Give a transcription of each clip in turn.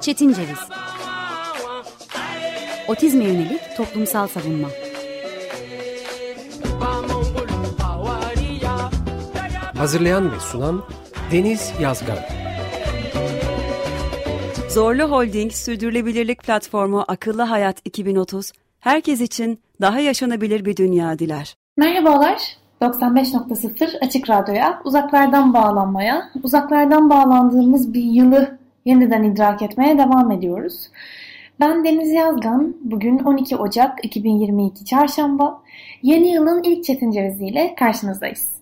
Çetin Ceviz. Otizme yönelik toplumsal savunma. Hazırlayan ve sunan Deniz Yazgan. Zorlu Holding Sürdürülebilirlik Platformu Akıllı Hayat 2030, herkes için daha yaşanabilir bir dünya diler. Merhabalar, 95.0 Açık Radyo'ya, uzaklardan bağlanmaya, uzaklardan bağlandığımız bir yılı yeniden idrak etmeye devam ediyoruz. Ben Deniz Yazgan, bugün 12 Ocak 2022 Çarşamba, yeni yılın ilk Çetin Cevizi ile karşınızdayız.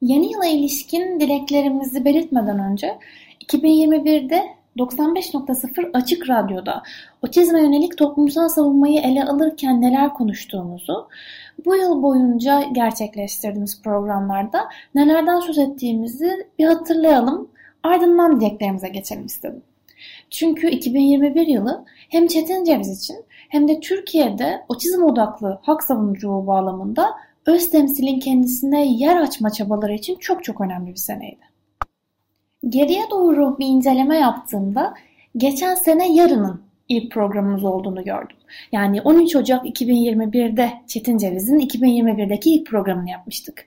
Yeni yıla ilişkin dileklerimizi belirtmeden önce 2021'de 95.0 Açık Radyo'da otizme yönelik toplumsal savunmayı ele alırken neler konuştuğumuzu, bu yıl boyunca gerçekleştirdiğimiz programlarda nelerden söz ettiğimizi bir hatırlayalım, ardından dileklerimize geçelim istedim. Çünkü 2021 yılı hem Çetin Ceviz için hem de Türkiye'de otizm odaklı hak savunuculuğu bağlamında öz temsilin kendisine yer açma çabaları için çok çok önemli bir seneydi. Geriye doğru bir inceleme yaptığımda geçen sene yarının ilk programımız olduğunu gördüm. Yani 13 Ocak 2021'de Çetin Ceviz'in 2021'deki ilk programını yapmıştık.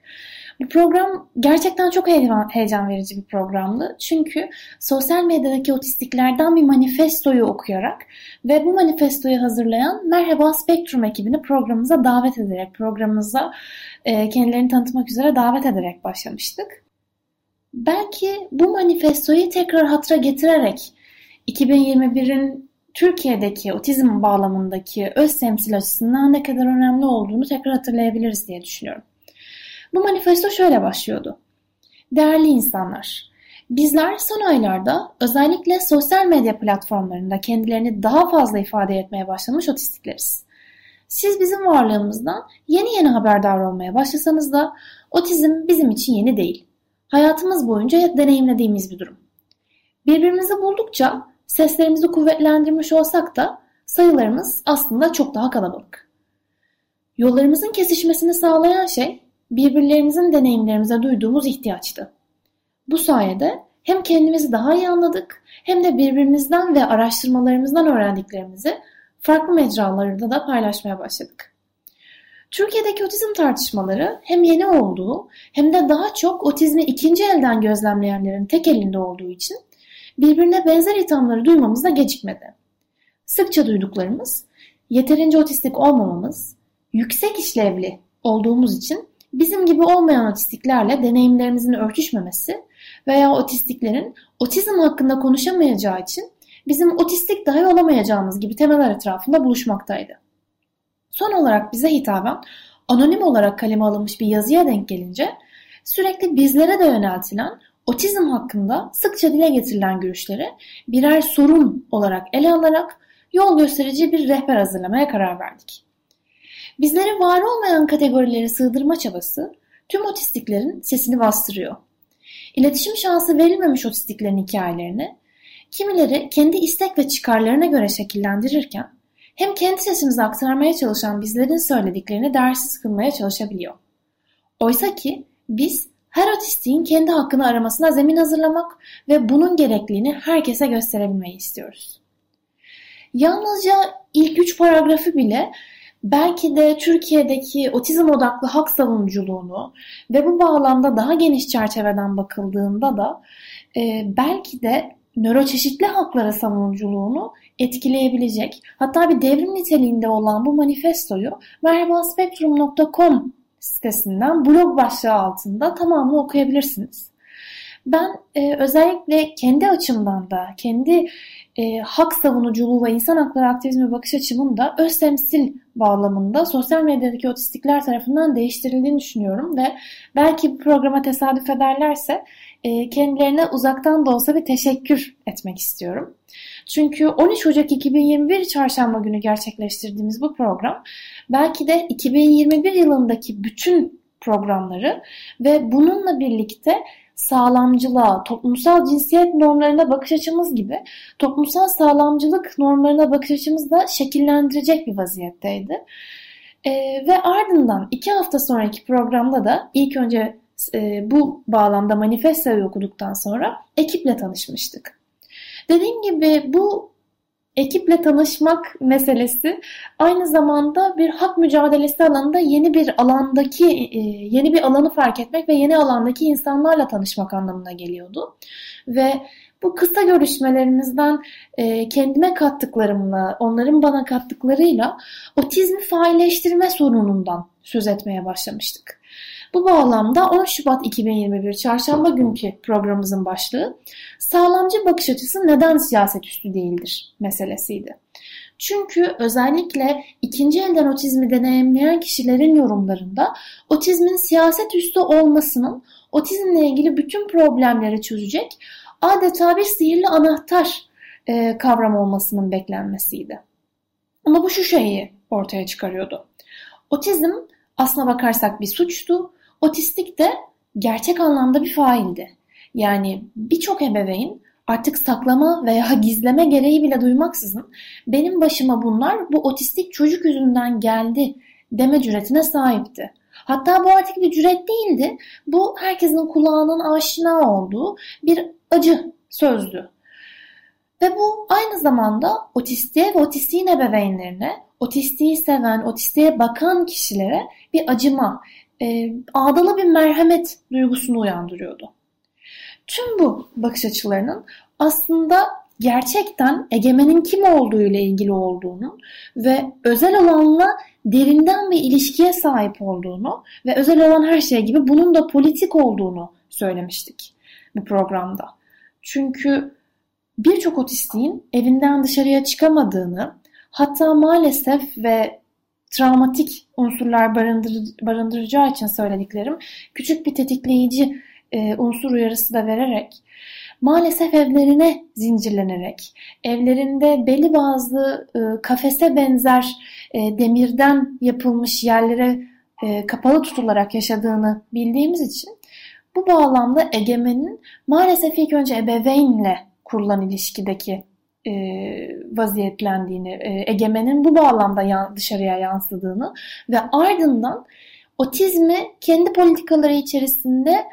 Bu program gerçekten çok heyecan verici bir programdı. Çünkü sosyal medyadaki otistiklerden bir manifestoyu okuyarak ve bu manifestoyu hazırlayan Merhaba Spektrum ekibini programımıza davet ederek, programımıza e, kendilerini tanıtmak üzere davet ederek başlamıştık. Belki bu manifestoyu tekrar hatıra getirerek 2021'in Türkiye'deki otizm bağlamındaki öz temsil açısından ne kadar önemli olduğunu tekrar hatırlayabiliriz diye düşünüyorum. Bu manifesto şöyle başlıyordu. Değerli insanlar, bizler son aylarda özellikle sosyal medya platformlarında kendilerini daha fazla ifade etmeye başlamış otistikleriz. Siz bizim varlığımızdan yeni yeni haberdar olmaya başlasanız da otizm bizim için yeni değil. Hayatımız boyunca deneyimlediğimiz bir durum. Birbirimizi buldukça seslerimizi kuvvetlendirmiş olsak da sayılarımız aslında çok daha kalabalık. Yollarımızın kesişmesini sağlayan şey birbirlerimizin deneyimlerimize duyduğumuz ihtiyaçtı. Bu sayede hem kendimizi daha iyi anladık hem de birbirimizden ve araştırmalarımızdan öğrendiklerimizi farklı mecralarda da paylaşmaya başladık. Türkiye'deki otizm tartışmaları hem yeni olduğu hem de daha çok otizmi ikinci elden gözlemleyenlerin tek elinde olduğu için birbirine benzer ithamları duymamızda gecikmedi. Sıkça duyduklarımız yeterince otistik olmamamız, yüksek işlevli olduğumuz için bizim gibi olmayan otistiklerle deneyimlerimizin örtüşmemesi veya otistiklerin otizm hakkında konuşamayacağı için bizim otistik dahi olamayacağımız gibi temeller etrafında buluşmaktaydı. Son olarak bize hitaben anonim olarak kaleme alınmış bir yazıya denk gelince sürekli bizlere de yöneltilen otizm hakkında sıkça dile getirilen görüşleri birer sorun olarak ele alarak yol gösterici bir rehber hazırlamaya karar verdik. Bizlere var olmayan kategorileri sığdırma çabası tüm otistiklerin sesini bastırıyor. İletişim şansı verilmemiş otistiklerin hikayelerini kimileri kendi istek ve çıkarlarına göre şekillendirirken hem kendi sesimizi aktarmaya çalışan bizlerin söylediklerini dersiz kılmaya çalışabiliyor. Oysa ki biz her otistiğin kendi hakkını aramasına zemin hazırlamak ve bunun gerekliliğini herkese gösterebilmeyi istiyoruz. Yalnızca ilk üç paragrafı bile belki de Türkiye'deki otizm odaklı hak savunuculuğunu ve bu bağlamda daha geniş çerçeveden bakıldığında da e, belki de nöroçeşitli haklara savunuculuğunu etkileyebilecek hatta bir devrim niteliğinde olan bu manifestoyu merhabaspektrum.com sitesinden blog başlığı altında tamamını okuyabilirsiniz. Ben e, özellikle kendi açımdan da, kendi e, hak savunuculuğu ve insan hakları aktivizmi bakış açımın da öz temsil bağlamında sosyal medyadaki otistikler tarafından değiştirildiğini düşünüyorum ve belki bu programa tesadüf ederlerse e, kendilerine uzaktan da olsa bir teşekkür etmek istiyorum. Çünkü 13 Ocak 2021 çarşamba günü gerçekleştirdiğimiz bu program belki de 2021 yılındaki bütün programları ve bununla birlikte sağlamcılığa, toplumsal cinsiyet normlarına bakış açımız gibi toplumsal sağlamcılık normlarına bakış açımızı da şekillendirecek bir vaziyetteydi. Ee, ve ardından iki hafta sonraki programda da ilk önce e, bu bağlamda manifestoyu okuduktan sonra ekiple tanışmıştık. Dediğim gibi bu ekiple tanışmak meselesi aynı zamanda bir hak mücadelesi alanında yeni bir alandaki e, yeni bir alanı fark etmek ve yeni alandaki insanlarla tanışmak anlamına geliyordu. Ve bu kısa görüşmelerimizden e, kendime kattıklarımla, onların bana kattıklarıyla otizmi failleştirme sorunundan söz etmeye başlamıştık. Bu bağlamda 10 Şubat 2021 Çarşamba günkü programımızın başlığı sağlamcı bakış açısı neden siyaset üstü değildir meselesiydi. Çünkü özellikle ikinci elden otizmi deneyimleyen kişilerin yorumlarında otizmin siyaset üstü olmasının otizmle ilgili bütün problemleri çözecek adeta bir sihirli anahtar e, kavram olmasının beklenmesiydi. Ama bu şu şeyi ortaya çıkarıyordu. Otizm aslına bakarsak bir suçtu. Otistik de gerçek anlamda bir faildi. Yani birçok ebeveyn artık saklama veya gizleme gereği bile duymaksızın benim başıma bunlar bu otistik çocuk yüzünden geldi deme cüretine sahipti. Hatta bu artık bir cüret değildi. Bu herkesin kulağının aşina olduğu bir acı sözdü. Ve bu aynı zamanda otistiğe ve otistiğin ebeveynlerine, otistiği seven, otistiğe bakan kişilere bir acıma, e, ağdalı bir merhamet duygusunu uyandırıyordu. Tüm bu bakış açılarının aslında gerçekten egemenin kim olduğu ile ilgili olduğunu ve özel olanla derinden bir ilişkiye sahip olduğunu ve özel olan her şey gibi bunun da politik olduğunu söylemiştik bu programda. Çünkü birçok otistiğin evinden dışarıya çıkamadığını, hatta maalesef ve travmatik unsurlar barındır, barındıracağı için söylediklerim küçük bir tetikleyici e, unsur uyarısı da vererek maalesef evlerine zincirlenerek evlerinde belli bazı e, kafese benzer e, demirden yapılmış yerlere e, kapalı tutularak yaşadığını bildiğimiz için bu bağlamda egemenin maalesef ilk önce ebeveynle kurulan ilişkideki e, vaziyetlendiğini, e, egemenin bu bağlamda yan, dışarıya yansıdığını ve ardından otizmi kendi politikaları içerisinde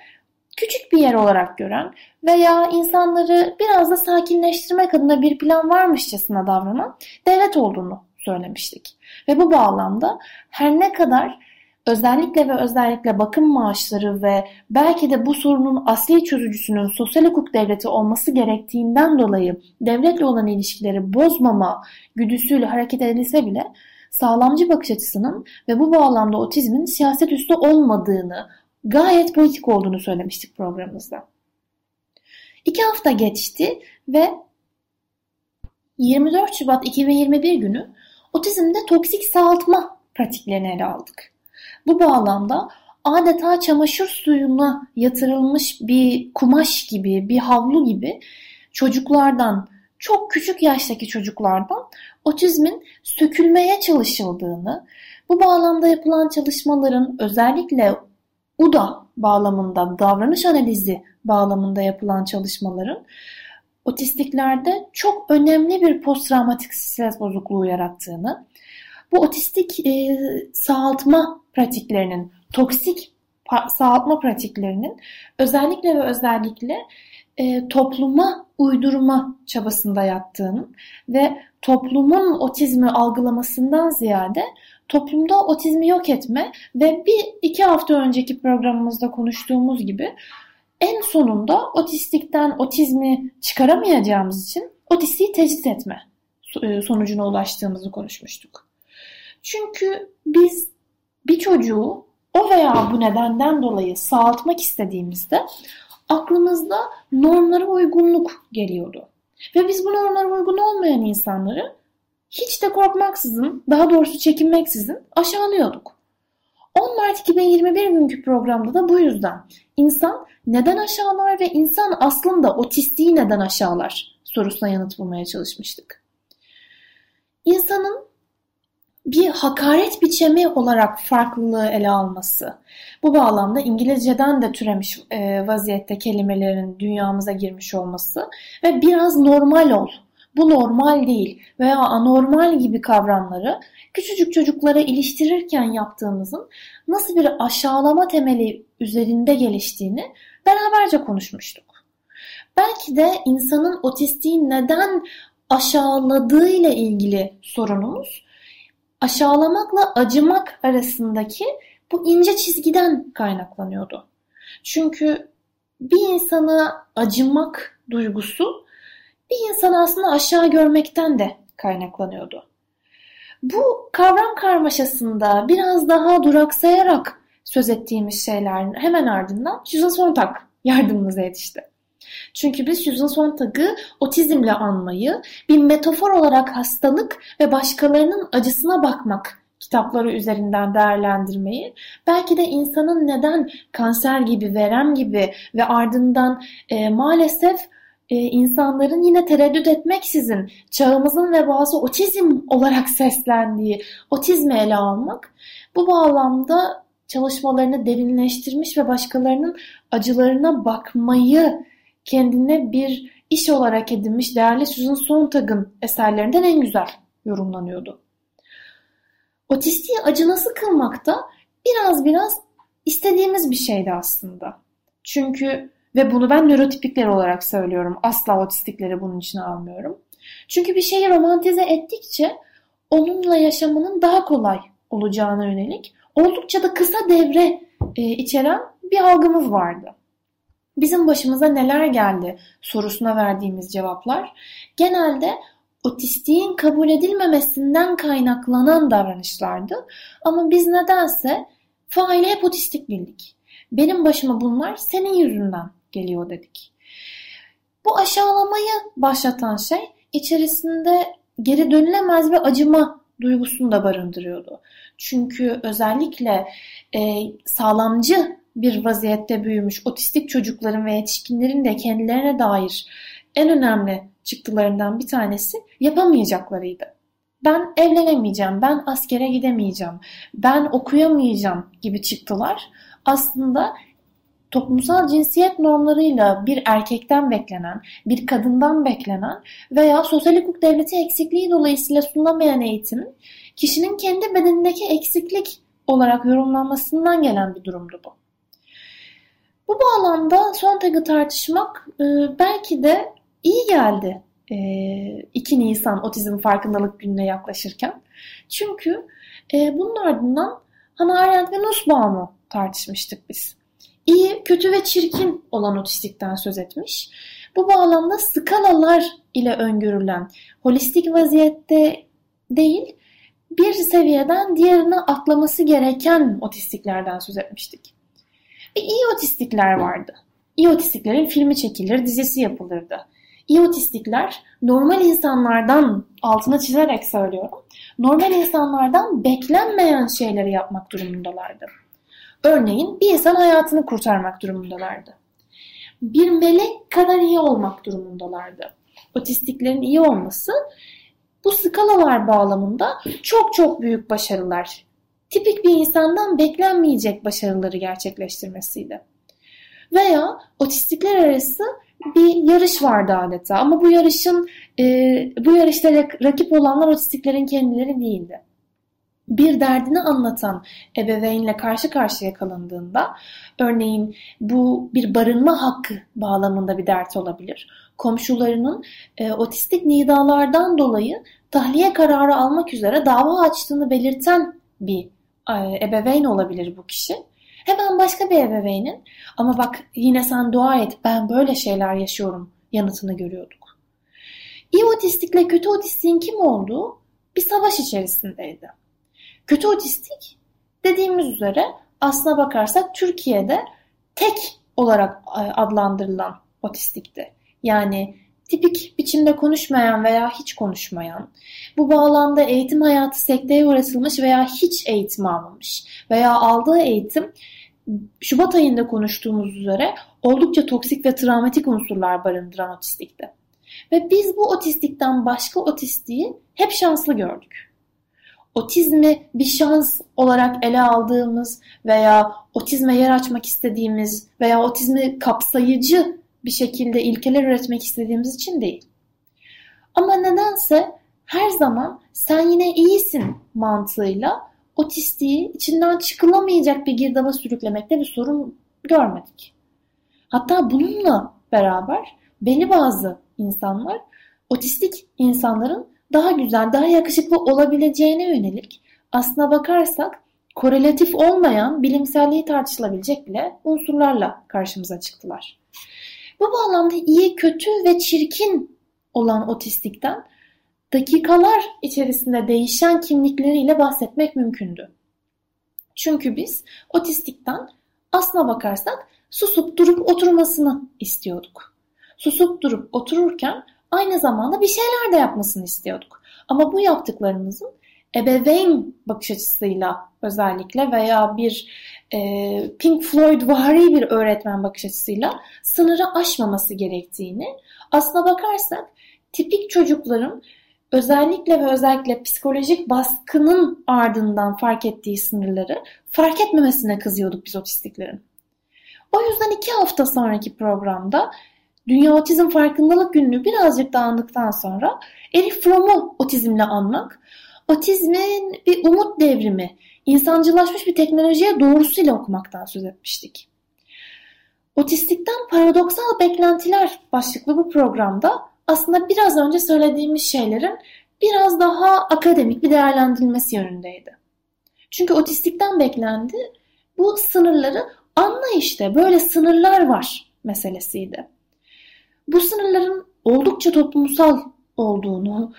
küçük bir yer olarak gören veya insanları biraz da sakinleştirmek adına bir plan varmışçasına davranan devlet olduğunu söylemiştik. Ve bu bağlamda her ne kadar özellikle ve özellikle bakım maaşları ve belki de bu sorunun asli çözücüsünün sosyal hukuk devleti olması gerektiğinden dolayı devletle olan ilişkileri bozmama güdüsüyle hareket edilse bile sağlamcı bakış açısının ve bu bağlamda otizmin siyaset üstü olmadığını, gayet politik olduğunu söylemiştik programımızda. İki hafta geçti ve 24 Şubat 2021 günü otizmde toksik sağaltma pratiklerini ele aldık. Bu bağlamda adeta çamaşır suyuna yatırılmış bir kumaş gibi, bir havlu gibi çocuklardan, çok küçük yaştaki çocuklardan otizmin sökülmeye çalışıldığını, bu bağlamda yapılan çalışmaların özellikle UDA bağlamında, davranış analizi bağlamında yapılan çalışmaların otistiklerde çok önemli bir posttraumatik stres bozukluğu yarattığını, bu otistik e, sağaltma pratiklerinin, toksik sağaltma pratiklerinin özellikle ve özellikle e, topluma uydurma çabasında yattığının ve toplumun otizmi algılamasından ziyade toplumda otizmi yok etme ve bir iki hafta önceki programımızda konuştuğumuz gibi en sonunda otistikten otizmi çıkaramayacağımız için otistiği tecrit etme e, sonucuna ulaştığımızı konuşmuştuk. Çünkü biz bir çocuğu o veya bu nedenden dolayı sağaltmak istediğimizde aklımızda normlara uygunluk geliyordu. Ve biz bu normlara uygun olmayan insanları hiç de korkmaksızın, daha doğrusu çekinmeksizin aşağılıyorduk. 10 Mart 2021 günkü programda da bu yüzden insan neden aşağılar ve insan aslında otistiği neden aşağılar sorusuna yanıt bulmaya çalışmıştık. İnsanın bir hakaret biçimi olarak farklılığı ele alması. Bu bağlamda İngilizceden de türemiş e, vaziyette kelimelerin dünyamıza girmiş olması ve biraz normal ol bu normal değil veya anormal gibi kavramları küçücük çocuklara iliştirirken yaptığımızın nasıl bir aşağılama temeli üzerinde geliştiğini beraberce konuşmuştuk. Belki de insanın otistiği neden aşağıladığı ile ilgili sorunumuz aşağılamakla acımak arasındaki bu ince çizgiden kaynaklanıyordu. Çünkü bir insana acımak duygusu bir insanı aslında aşağı görmekten de kaynaklanıyordu. Bu kavram karmaşasında biraz daha duraksayarak söz ettiğimiz şeylerin hemen ardından Susan Sontag yardımımıza yetişti. Çünkü biz Susan Sontag'ı otizmle anmayı, bir metafor olarak hastalık ve başkalarının acısına bakmak kitapları üzerinden değerlendirmeyi, belki de insanın neden kanser gibi, verem gibi ve ardından e, maalesef e, insanların yine tereddüt etmeksizin çağımızın vebası otizm olarak seslendiği otizmi ele almak, bu bağlamda çalışmalarını derinleştirmiş ve başkalarının acılarına bakmayı kendine bir iş olarak edinmiş değerli Susan Sontag'ın eserlerinden en güzel yorumlanıyordu. Otistiği acınası kılmak da biraz biraz istediğimiz bir şeydi aslında. Çünkü ve bunu ben nörotipikler olarak söylüyorum. Asla otistikleri bunun için almıyorum. Çünkü bir şeyi romantize ettikçe onunla yaşamının daha kolay olacağına yönelik oldukça da kısa devre e, içeren bir algımız vardı. Bizim başımıza neler geldi sorusuna verdiğimiz cevaplar genelde otistiğin kabul edilmemesinden kaynaklanan davranışlardı. Ama biz nedense faili hep otistik bildik. Benim başıma bunlar senin yüzünden geliyor dedik. Bu aşağılamayı başlatan şey içerisinde geri dönülemez bir acıma duygusunu da barındırıyordu. Çünkü özellikle e, sağlamcı bir vaziyette büyümüş otistik çocukların ve yetişkinlerin de kendilerine dair en önemli çıktılarından bir tanesi yapamayacaklarıydı. Ben evlenemeyeceğim, ben askere gidemeyeceğim, ben okuyamayacağım gibi çıktılar. Aslında toplumsal cinsiyet normlarıyla bir erkekten beklenen, bir kadından beklenen veya sosyal hukuk devleti eksikliği dolayısıyla sunulamayan eğitimin kişinin kendi bedenindeki eksiklik olarak yorumlanmasından gelen bir durumdu bu. Bu bağlamda Sontag'ı tartışmak e, belki de iyi geldi 2 e, Nisan Otizm Farkındalık Günü'ne yaklaşırken. Çünkü e, bunun ardından Hannah Arendt ve Nussbaum'u tartışmıştık biz. İyi, kötü ve çirkin olan otistikten söz etmiş. Bu bağlamda skalalar ile öngörülen holistik vaziyette değil, bir seviyeden diğerine atlaması gereken otistiklerden söz etmiştik. Ve iyi otistikler vardı. İyi otistiklerin filmi çekilir, dizisi yapılırdı. İyi otistikler normal insanlardan altına çizerek söylüyorum. Normal insanlardan beklenmeyen şeyleri yapmak durumundalardı. Örneğin bir insan hayatını kurtarmak durumundalardı. Bir melek kadar iyi olmak durumundalardı. Otistiklerin iyi olması bu skalalar bağlamında çok çok büyük başarılar, tipik bir insandan beklenmeyecek başarıları gerçekleştirmesiydi. Veya otistikler arası bir yarış vardı adeta ama bu yarışın e, bu yarışta rakip olanlar otistiklerin kendileri değildi bir derdini anlatan ebeveynle karşı karşıya kalındığında örneğin bu bir barınma hakkı bağlamında bir dert olabilir. Komşularının e, otistik nidalardan dolayı tahliye kararı almak üzere dava açtığını belirten bir ebeveyn olabilir bu kişi. Hemen başka bir ebeveynin ama bak yine sen dua et ben böyle şeyler yaşıyorum yanıtını görüyorduk. İyi otistikle kötü otistiğin kim olduğu bir savaş içerisindeydi. Kötü otistik dediğimiz üzere aslına bakarsak Türkiye'de tek olarak e, adlandırılan otistikti. Yani tipik biçimde konuşmayan veya hiç konuşmayan, bu bağlamda eğitim hayatı sekteye uğratılmış veya hiç eğitim almamış veya aldığı eğitim Şubat ayında konuştuğumuz üzere oldukça toksik ve travmatik unsurlar barındıran otistikti. Ve biz bu otistikten başka otistiği hep şanslı gördük otizmi bir şans olarak ele aldığımız veya otizme yer açmak istediğimiz veya otizmi kapsayıcı bir şekilde ilkeler üretmek istediğimiz için değil. Ama nedense her zaman sen yine iyisin mantığıyla otistiği içinden çıkılamayacak bir girdaba sürüklemekte bir sorun görmedik. Hatta bununla beraber belli bazı insanlar otistik insanların daha güzel, daha yakışıklı olabileceğine yönelik aslına bakarsak korelatif olmayan bilimselliği tartışılabilecek bile unsurlarla karşımıza çıktılar. Bu bağlamda iyi, kötü ve çirkin olan otistikten dakikalar içerisinde değişen kimlikleriyle bahsetmek mümkündü. Çünkü biz otistikten aslına bakarsak susup durup oturmasını istiyorduk. Susup durup otururken aynı zamanda bir şeyler de yapmasını istiyorduk. Ama bu yaptıklarımızın ebeveyn bakış açısıyla özellikle veya bir e, Pink Floyd vari bir öğretmen bakış açısıyla sınırı aşmaması gerektiğini aslına bakarsak tipik çocukların özellikle ve özellikle psikolojik baskının ardından fark ettiği sınırları fark etmemesine kızıyorduk biz otistiklerin. O yüzden iki hafta sonraki programda Dünya Otizm Farkındalık Günü'nü birazcık dağındıktan sonra Elif Fromm'u otizmle anmak, otizmin bir umut devrimi, insancılaşmış bir teknolojiye doğrusuyla okumaktan söz etmiştik. Otistikten paradoksal beklentiler başlıklı bu programda aslında biraz önce söylediğimiz şeylerin biraz daha akademik bir değerlendirilmesi yönündeydi. Çünkü otistikten beklendi bu sınırları anla işte böyle sınırlar var meselesiydi. Bu sınırların oldukça toplumsal olduğunu,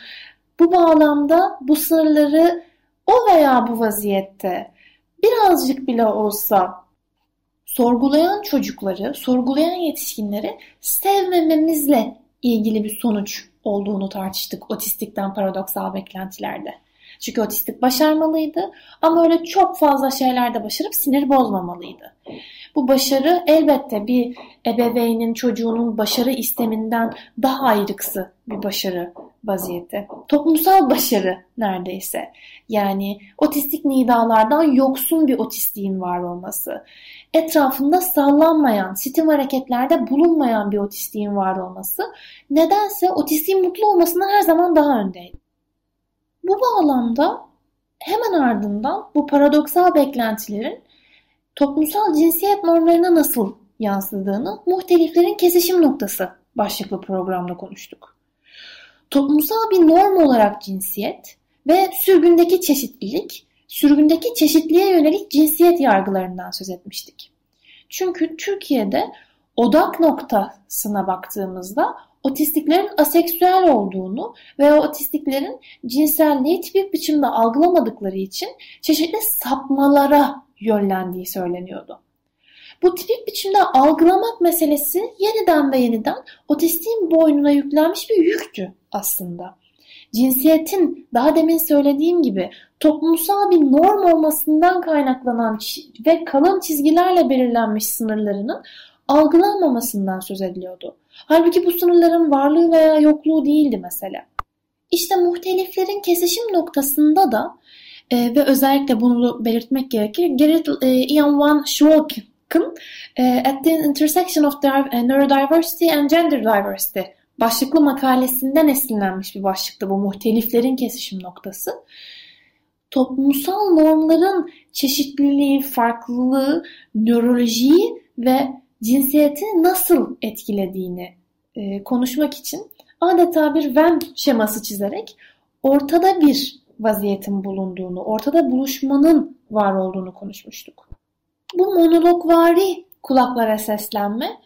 bu bağlamda bu sınırları o veya bu vaziyette birazcık bile olsa sorgulayan çocukları, sorgulayan yetişkinleri sevmememizle ilgili bir sonuç olduğunu tartıştık otistikten paradoksal beklentilerde. Çünkü otistik başarmalıydı ama öyle çok fazla şeylerde başarıp sinir bozmamalıydı. Bu başarı elbette bir ebeveynin çocuğunun başarı isteminden daha ayrıksı bir başarı vaziyette. Toplumsal başarı neredeyse. Yani otistik nidalardan yoksun bir otistiğin var olması. Etrafında sallanmayan, sitim hareketlerde bulunmayan bir otistiğin var olması nedense otistiğin mutlu olmasından her zaman daha öndeydi. Bu bağlamda hemen ardından bu paradoksal beklentilerin toplumsal cinsiyet normlarına nasıl yansıdığını muhteliflerin kesişim noktası başlıklı programda konuştuk. Toplumsal bir norm olarak cinsiyet ve sürgündeki çeşitlilik, sürgündeki çeşitliğe yönelik cinsiyet yargılarından söz etmiştik. Çünkü Türkiye'de odak noktasına baktığımızda otistiklerin aseksüel olduğunu ve otistiklerin cinselliği tipik biçimde algılamadıkları için çeşitli sapmalara yönlendiği söyleniyordu. Bu tipik biçimde algılamak meselesi yeniden ve yeniden otistiğin boynuna yüklenmiş bir yüktü aslında. Cinsiyetin daha demin söylediğim gibi toplumsal bir norm olmasından kaynaklanan ve kalın çizgilerle belirlenmiş sınırlarının algılanmamasından söz ediliyordu. Halbuki bu sınırların varlığı veya yokluğu değildi mesele. İşte muhteliflerin kesişim noktasında da e, ve özellikle bunu belirtmek gerekir. Gerrit e, Ian Van Schwalk'ın e, At the Intersection of e, Neurodiversity and Gender Diversity başlıklı makalesinden esinlenmiş bir başlıkta bu muhteliflerin kesişim noktası. Toplumsal normların çeşitliliği, farklılığı, nörolojiyi ve cinsiyeti nasıl etkilediğini e, konuşmak için adeta bir Venn şeması çizerek ortada bir vaziyetin bulunduğunu, ortada buluşmanın var olduğunu konuşmuştuk. Bu monologvari kulaklara seslenme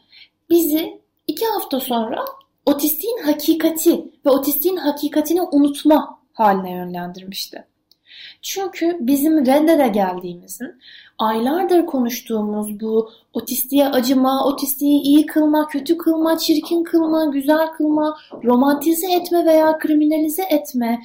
bizi iki hafta sonra otistiğin hakikati ve otistiğin hakikatini unutma haline yönlendirmişti. Çünkü bizim reddede geldiğimizin, aylardır konuştuğumuz bu otistiğe acıma, otistiği iyi kılma, kötü kılma, çirkin kılma, güzel kılma, romantize etme veya kriminalize etme,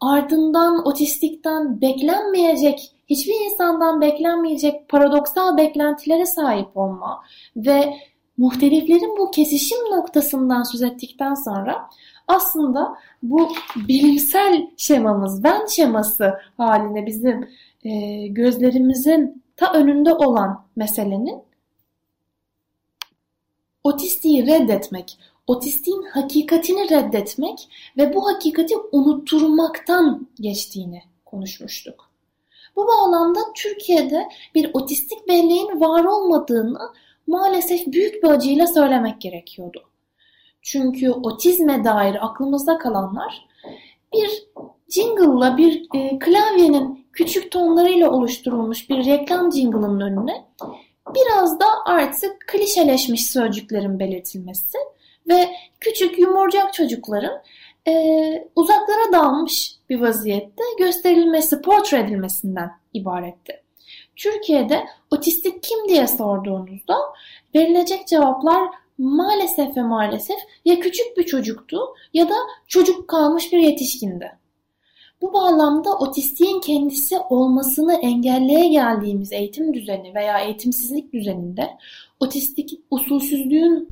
ardından otistikten beklenmeyecek, hiçbir insandan beklenmeyecek paradoksal beklentilere sahip olma ve muhteliflerin bu kesişim noktasından söz ettikten sonra aslında bu bilimsel şemamız, ben şeması haline bizim e, gözlerimizin ta önünde olan meselenin otistiği reddetmek, otistiğin hakikatini reddetmek ve bu hakikati unutturmaktan geçtiğini konuşmuştuk. Bu bağlamda Türkiye'de bir otistik belleğin var olmadığını maalesef büyük bir acıyla söylemek gerekiyordu. Çünkü otizme dair aklımızda kalanlar bir jingle'la bir e, klavyenin küçük tonlarıyla oluşturulmuş bir reklam jingle'ının önüne biraz da artık klişeleşmiş sözcüklerin belirtilmesi ve küçük yumurcak çocukların e, uzaklara dalmış bir vaziyette gösterilmesi, portre edilmesinden ibaretti. Türkiye'de otistik kim diye sorduğunuzda verilecek cevaplar maalesef ve maalesef ya küçük bir çocuktu ya da çocuk kalmış bir yetişkindi. Bu bağlamda otistiğin kendisi olmasını engelleye geldiğimiz eğitim düzeni veya eğitimsizlik düzeninde otistik usulsüzlüğün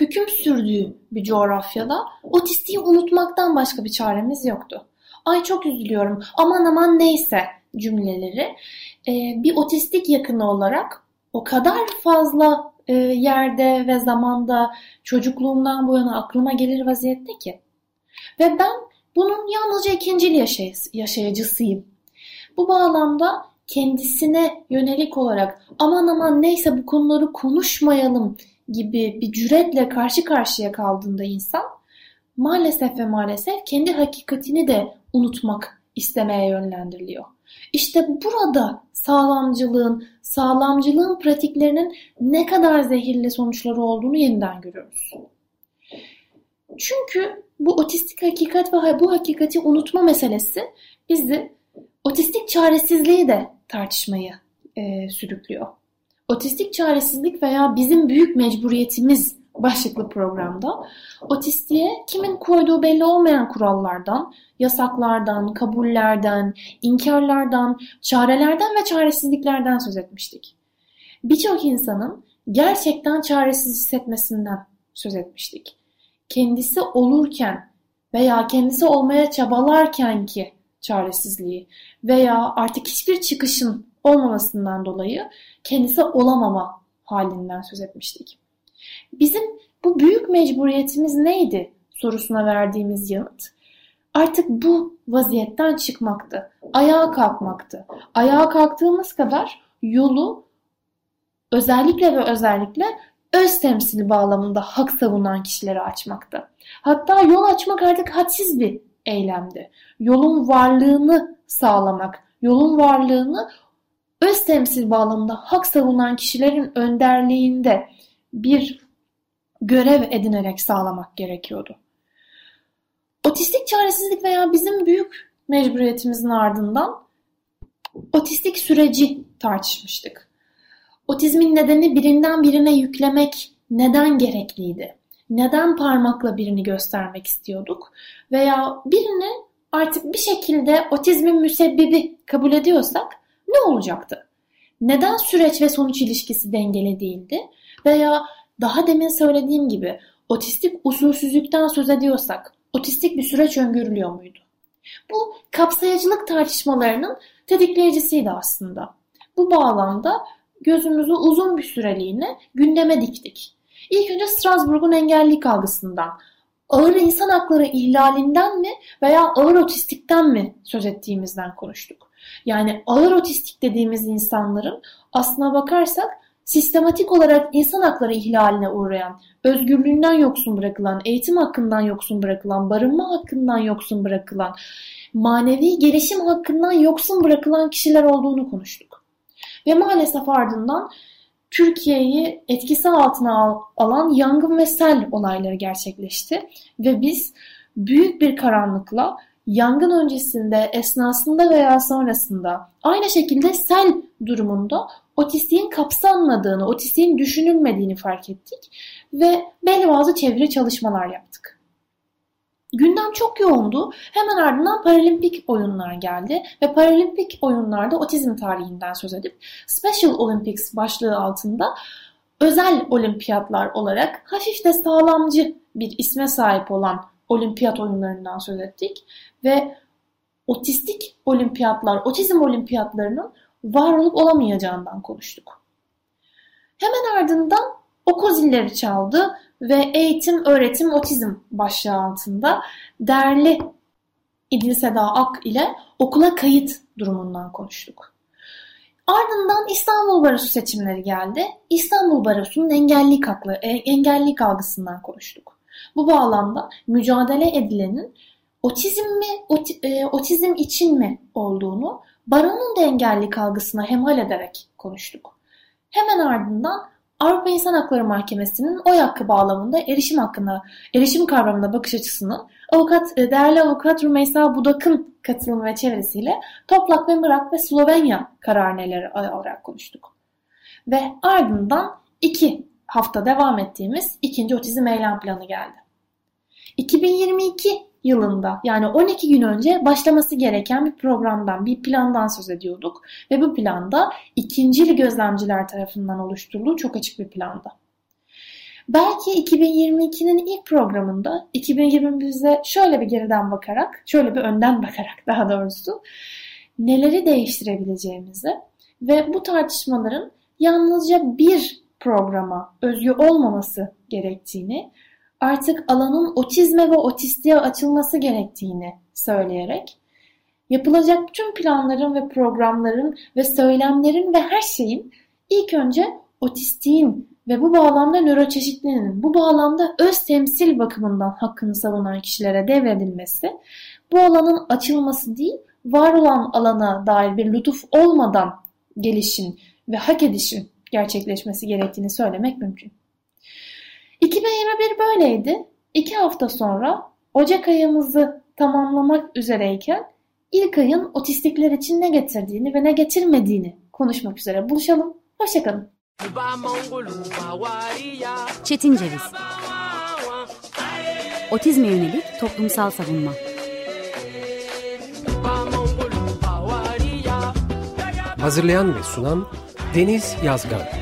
hüküm sürdüğü bir coğrafyada otistiği unutmaktan başka bir çaremiz yoktu. Ay çok üzülüyorum aman aman neyse cümleleri e, bir otistik yakını olarak o kadar fazla e, yerde ve zamanda çocukluğumdan bu yana aklıma gelir vaziyette ki. Ve ben bunun yalnızca ikincil yaşay yaşayıcısıyım. Bu bağlamda kendisine yönelik olarak aman aman neyse bu konuları konuşmayalım gibi bir cüretle karşı karşıya kaldığında insan maalesef ve maalesef kendi hakikatini de unutmak istemeye yönlendiriliyor. İşte burada sağlamcılığın, sağlamcılığın pratiklerinin ne kadar zehirli sonuçları olduğunu yeniden görüyoruz. Çünkü bu otistik hakikat ve bu hakikati unutma meselesi bizi otistik çaresizliği de tartışmayı e, sürüklüyor. Otistik çaresizlik veya bizim büyük mecburiyetimiz başlıklı programda otistiğe kimin koyduğu belli olmayan kurallardan, yasaklardan, kabullerden, inkarlardan, çarelerden ve çaresizliklerden söz etmiştik. Birçok insanın gerçekten çaresiz hissetmesinden söz etmiştik. Kendisi olurken veya kendisi olmaya çabalarken ki çaresizliği veya artık hiçbir çıkışın olmamasından dolayı kendisi olamama halinden söz etmiştik. Bizim bu büyük mecburiyetimiz neydi sorusuna verdiğimiz yanıt artık bu vaziyetten çıkmaktı. Ayağa kalkmaktı. Ayağa kalktığımız kadar yolu özellikle ve özellikle öz temsil bağlamında hak savunan kişilere açmaktı. Hatta yol açmak artık hadsiz bir eylemdi. Yolun varlığını sağlamak, yolun varlığını öz temsil bağlamında hak savunan kişilerin önderliğinde bir görev edinerek sağlamak gerekiyordu. Otistik çaresizlik veya bizim büyük mecburiyetimizin ardından otistik süreci tartışmıştık. Otizmin nedeni birinden birine yüklemek neden gerekliydi? Neden parmakla birini göstermek istiyorduk? Veya birini artık bir şekilde otizmin müsebbibi kabul ediyorsak ne olacaktı? Neden süreç ve sonuç ilişkisi dengeli değildi? Veya daha demin söylediğim gibi otistik usulsüzlükten söz ediyorsak otistik bir süreç öngörülüyor muydu? Bu kapsayıcılık tartışmalarının tetikleyicisiydi aslında. Bu bağlamda gözümüzü uzun bir süreliğine gündeme diktik. İlk önce Strasbourg'un engellilik algısından, ağır insan hakları ihlalinden mi veya ağır otistikten mi söz ettiğimizden konuştuk. Yani ağır otistik dediğimiz insanların aslına bakarsak sistematik olarak insan hakları ihlaline uğrayan, özgürlüğünden yoksun bırakılan, eğitim hakkından yoksun bırakılan, barınma hakkından yoksun bırakılan, manevi gelişim hakkından yoksun bırakılan kişiler olduğunu konuştuk. Ve maalesef ardından Türkiye'yi etkisi altına alan yangın ve sel olayları gerçekleşti ve biz büyük bir karanlıkla yangın öncesinde, esnasında veya sonrasında aynı şekilde sel durumunda otistiğin kapsanmadığını, otistiğin düşünülmediğini fark ettik ve belli bazı çevre çalışmalar yaptık. Gündem çok yoğundu. Hemen ardından Paralimpik oyunlar geldi ve Paralimpik oyunlarda otizm tarihinden söz edip Special Olympics başlığı altında özel olimpiyatlar olarak hafif de sağlamcı bir isme sahip olan olimpiyat oyunlarından söz ettik ve otistik olimpiyatlar, otizm olimpiyatlarının var olup olamayacağından konuştuk. Hemen ardından okul zilleri çaldı ve eğitim, öğretim, otizm başlığı altında değerli İdil Seda Ak ile okula kayıt durumundan konuştuk. Ardından İstanbul Barosu seçimleri geldi. İstanbul Barosu'nun engellilik, haklı, e, engellilik algısından konuştuk. Bu bağlamda mücadele edilenin otizm mi, oti, e, otizm için mi olduğunu baronun da engellilik algısına hemal ederek konuştuk. Hemen ardından Avrupa İnsan Hakları Mahkemesi'nin oy hakkı bağlamında erişim hakkında, erişim kavramında bakış açısını avukat, e, değerli avukat Rümeysa Budak'ın katılımı ve çevresiyle Toplak ve Mırak ve Slovenya kararneleri olarak konuştuk. Ve ardından iki hafta devam ettiğimiz ikinci otizm eylem planı geldi. 2022 yılında yani 12 gün önce başlaması gereken bir programdan, bir plandan söz ediyorduk. Ve bu planda ikincili gözlemciler tarafından oluşturulduğu çok açık bir planda. Belki 2022'nin ilk programında 2021'e şöyle bir geriden bakarak, şöyle bir önden bakarak daha doğrusu neleri değiştirebileceğimizi ve bu tartışmaların yalnızca bir programa özgü olmaması gerektiğini artık alanın otizme ve otistiğe açılması gerektiğini söyleyerek yapılacak tüm planların ve programların ve söylemlerin ve her şeyin ilk önce otistiğin ve bu bağlamda nöroçeşitliliğinin, bu bağlamda öz temsil bakımından hakkını savunan kişilere devredilmesi, bu alanın açılması değil, var olan alana dair bir lütuf olmadan gelişin ve hak edişin gerçekleşmesi gerektiğini söylemek mümkün. 2021 böyleydi. İki hafta sonra Ocak ayımızı tamamlamak üzereyken ilk ayın otistikler için ne getirdiğini ve ne getirmediğini konuşmak üzere buluşalım. Hoşçakalın. Çetin Ceviz Otizme yönelik toplumsal savunma Hazırlayan ve sunan Deniz Yazgan